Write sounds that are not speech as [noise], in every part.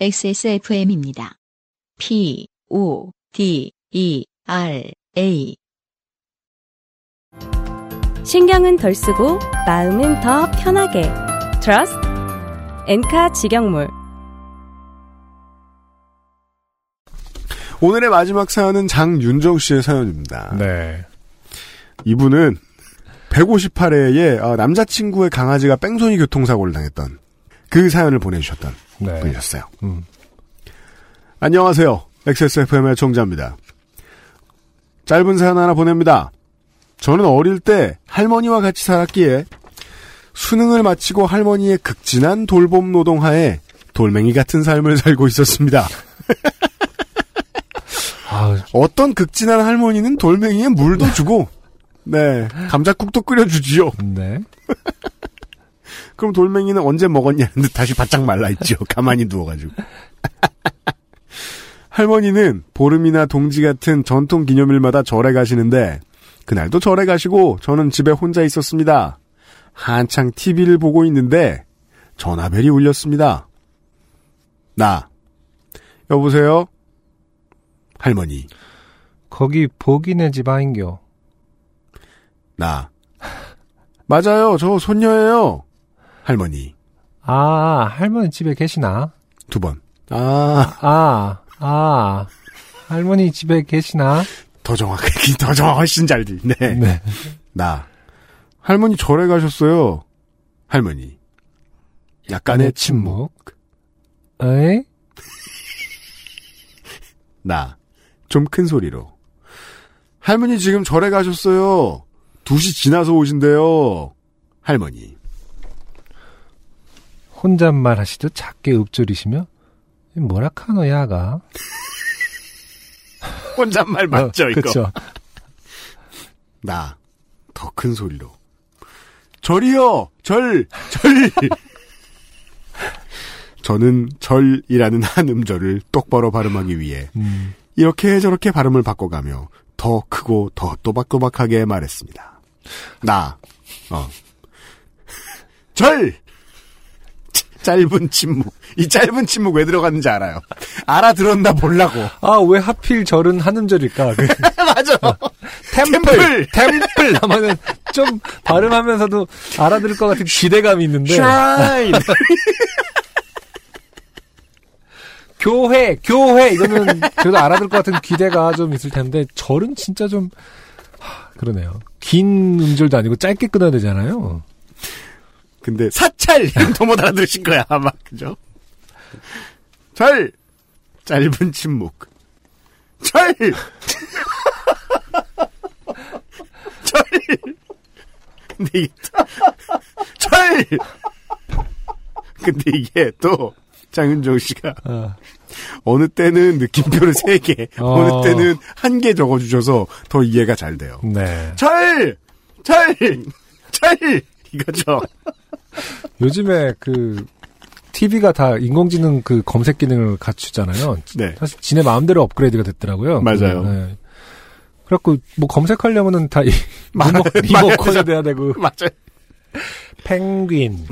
XSFM입니다. P, O, D, E, R, A. 신경은 덜 쓰고 마음은 더 편하게. Trust 엔카 직영몰. 오늘의 마지막 사연은 장윤정 씨의 사연입니다. 네. 이분은 158회에 어, 남자친구의 강아지가 뺑소니 교통사고를 당했던 그 사연을 보내주셨던 네. 분이셨어요. 음. 안녕하세요. XSFM의 청자입니다. 짧은 사연 하나 보냅니다. 저는 어릴 때 할머니와 같이 살았기에 수능을 마치고 할머니의 극진한 돌봄 노동하에 돌멩이 같은 삶을 [laughs] 살고 있었습니다. [laughs] 아, 어떤 극진한 할머니는 돌멩이에 물도 주고, 네, 감자국도 끓여주지요. 네. [laughs] 그럼 돌멩이는 언제 먹었냐는데 다시 바짝 말라있죠. [laughs] 가만히 누워가지고. [laughs] 할머니는 보름이나 동지 같은 전통 기념일마다 절에 가시는데, 그날도 절에 가시고, 저는 집에 혼자 있었습니다. 한창 TV를 보고 있는데, 전화벨이 울렸습니다. 나. 여보세요? 할머니. 거기 보기네 집 아인겨. 나. 맞아요. 저 손녀예요. 할머니. 아, 할머니 집에 계시나? 두 번. 아, 아, 아, 할머니 집에 계시나? 더 정확하게, [laughs] 더 정확, 훨씬 잘 들. 네. 네. 나. 할머니 절에 가셨어요. 할머니. 약간의 침묵. 에이? 나. 좀 큰 소리로. 할머니 지금 절에 가셨어요. 2시 지나서 오신대요. 할머니. 혼잣말 하시듯 작게 읊조리시며, 뭐라 카노, 야가? [laughs] 혼잣말 맞죠, 이거? 그쵸. [laughs] 나. 더 큰 소리로. 절이요! 절! 절! [laughs] 저는 절이라는 한 음절을 똑바로 발음하기 위해 음, 이렇게 저렇게 발음을 바꿔가며 더 크고 더 또박또박하게 말했습니다. 나, 어. 절! 짧은 침묵. 이 짧은 침묵 왜 들어갔는지 알아요. 알아들었나 보려고. 아, 왜 하필 절은 한 음절일까? 그, [laughs] 맞아. 템플! 템플! 하면은 좀 발음하면서도 알아들을 것 같은 기대감이 있는데. 샤인! [laughs] 교회, 교회 이거는 그래도 알아들 것 같은 기대가 좀 있을 텐데 절은 진짜 좀 하, 그러네요. 긴 음절도 아니고 짧게 끊어야 되잖아요. 근데 사찰! 이건 더못 알아들으신 거야, 아마. 그죠? 절! 짧은 침묵. 절! 절! 근데 이게, 절! 근데 이게 또, 장윤정 씨가 어, 어느 때는 느낌표를 세 개, 어. 어느 때는 한 개 적어주셔서 더 이해가 잘 돼요. 네. 절! 절! 절! 이거죠. 요즘에 그 TV가 다 인공지능 그 검색 기능을 갖추잖아요. 네. 사실 지네 마음대로 업그레이드가 됐더라고요. 맞아요. 그, 네. 그래갖고 뭐 검색하려면은 다 리모, 리모컨이 돼야 되고 [laughs] 맞아요. 펭귄 [laughs]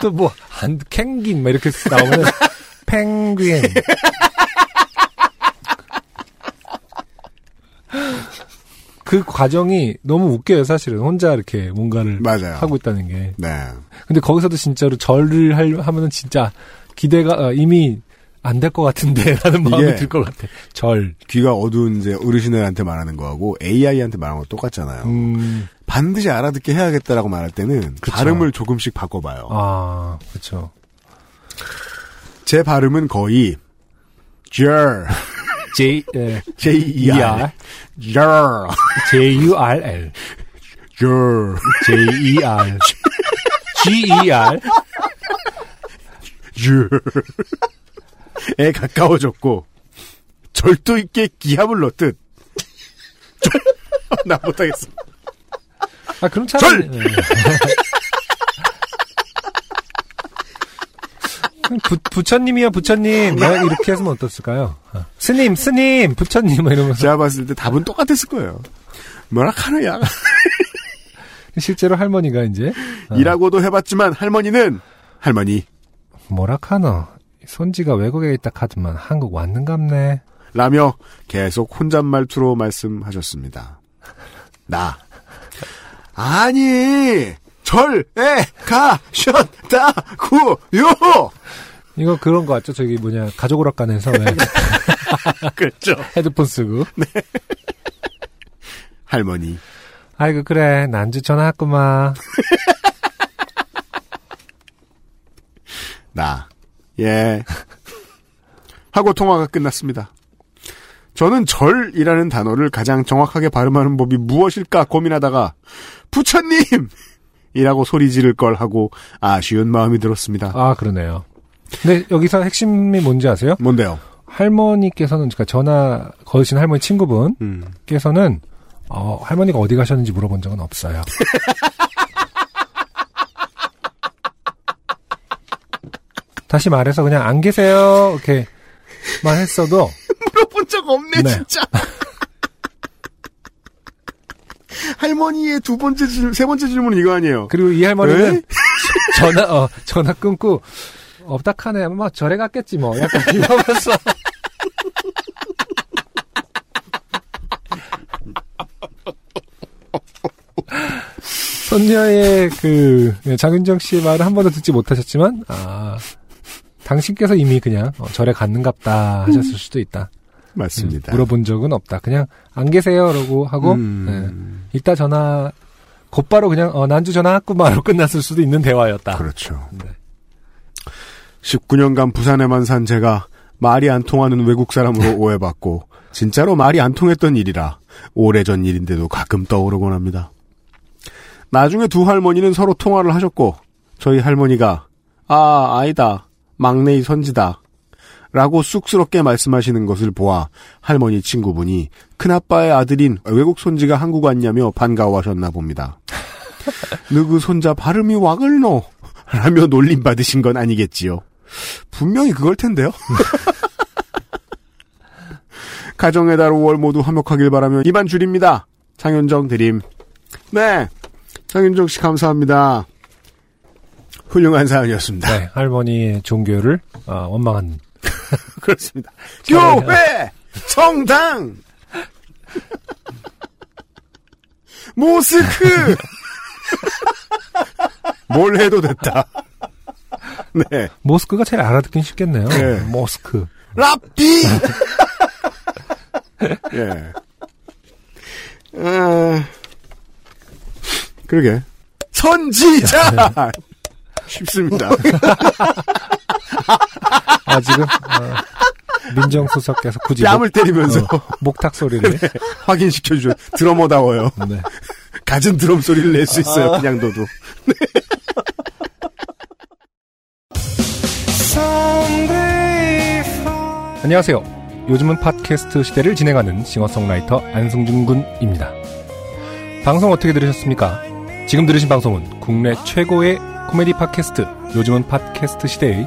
또뭐한 캥긴 막 이렇게 나오면 [laughs] 펭귄 그 과정이 너무 웃겨요 사실은 혼자 이렇게 뭔가를 맞아요. 하고 있다는 게 네. 근데 거기서도 진짜로 절을 할, 하면은 진짜 기대가 어, 이미 안 될 것 같은데 [laughs] 라는 마음이 들 것 같아 절 귀가 어두운 이제 어르신들한테 말하는 거하고 AI한테 말하는 거 똑같잖아요. 음, 반드시 알아듣게 해야겠다라고 말할 때는 그쵸. 발음을 조금씩 바꿔봐요. 아 그렇죠 제 발음은 거의 절, J 예, J E R, 절, J U R L 절, J E R G E. 에 가까워졌고 절도 있게 기합을 넣듯. 절. 나 못하겠어. 아 그럼 차라리 절! 부, 부처님이요 부처님 뭐 이렇게 했으면 어떻을까요? 아, 스님 스님 부처님 뭐 이러면서 제가 봤을 때 답은 똑같았을 거예요. 뭐라 카노야. [laughs] 실제로 할머니가 이제 아, 이라고도 해봤지만 할머니는 할머니, 뭐라 카노. 손지가 외국에 있다 카드만 한국 왔는갑네. 라며 계속 혼잣말투로 말씀하셨습니다. 나. 아니, 절에 가셨다구요! 이거 그런 거 같죠? 저기 뭐냐 가족 오락관에서 왜 [laughs] 그렇죠. 헤드폰 쓰고. 할머니, 아이고 그래 난주 전화했구만. [laughs] 나. 예. 하고 통화가 끝났습니다. 저는 절이라는 단어를 가장 정확하게 발음하는 법이 무엇일까 고민하다가 부처님! 이라고 소리 지를 걸 하고 아쉬운 마음이 들었습니다. 아 그러네요. 근데 여기서 핵심이 뭔지 아세요? 뭔데요? 할머니께서는 그러니까 전화 거신 할머니 친구분께서는 음. 어, 할머니가 어디 가셨는지 물어본 적은 없어요. [laughs] 다시 말해서 그냥 안 계세요 이렇게만 했어도 [laughs] 물어본 적 없네, 네. 진짜. 할머니의 두 번째 질, 세 번째 질문은 이거 아니에요. 그리고 이 할머니는 에? [laughs] 전화 어 전화 끊고 없다카네 뭐 절에 갔겠지 뭐 약간 이러면서 [laughs] 손녀의 그 장윤정 씨의 말을 한 번도 듣지 못하셨지만 아 당신께서 이미 그냥 어, 절에 갔는갑다 하셨을 수도 있다. 맞습니다. 음, 물어본 적은 없다. 그냥 안 계세요라고 하고 음. 네. 이따 전화 곧바로 그냥 어, 난주 전화했구만로 끝났을 수도 있는 대화였다. 그렇죠. 네. 19년간 부산에만 산 제가 말이 안 통하는 외국 사람으로 [laughs] 오해받고 진짜로 말이 안 통했던 일이라 오래전 일인데도 가끔 떠오르곤 합니다. 나중에 두 할머니는 서로 통화를 하셨고 저희 할머니가 아 아니다 막내의 선지다 라고 쑥스럽게 말씀하시는 것을 보아 할머니 친구분이 큰아빠의 아들인 외국 손지가 한국 왔냐며 반가워하셨나 봅니다. [laughs] 느그 손자 발음이 와글노 라며 놀림 받으신 건 아니겠지요. 분명히 그걸 텐데요. [laughs] 가정의 달 5월 모두 화목하길 바라며 이만 줄입니다. 장윤정 드림. 네. 장윤정 씨 감사합니다. 훌륭한 사연이었습니다. 네, 할머니의 종교를 어, 원망한 [laughs] 그렇습니다. 저는- 교회! 성당! 모스크! 뭘 해도 됐다. 네. 모스크가 제일 알아듣긴 쉽겠네요. 네. 모스크. 랍비! [laughs] 예. 아, 그러게. 선지자! [laughs] 쉽습니다. [laughs] 아 지금 어, 민정수석께서 굳이 뺨을 때리면서 목, 어, 목탁 소리를. 확인시켜주죠. 드러머다워요. 네. 갖은 [laughs] 드럼 소리를 낼 수 있어요. 그냥 둬도. 안녕하세요. 요즘은 팟캐스트 시대를 진행하는 싱어송라이터 안승준 군입니다. 방송 어떻게 들으셨습니까? 지금 들으신 방송은 국내 최고의 코미디 팟캐스트 요즘은 팟캐스트 시대의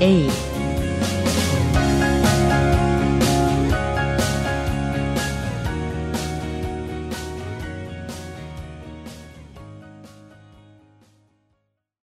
eight.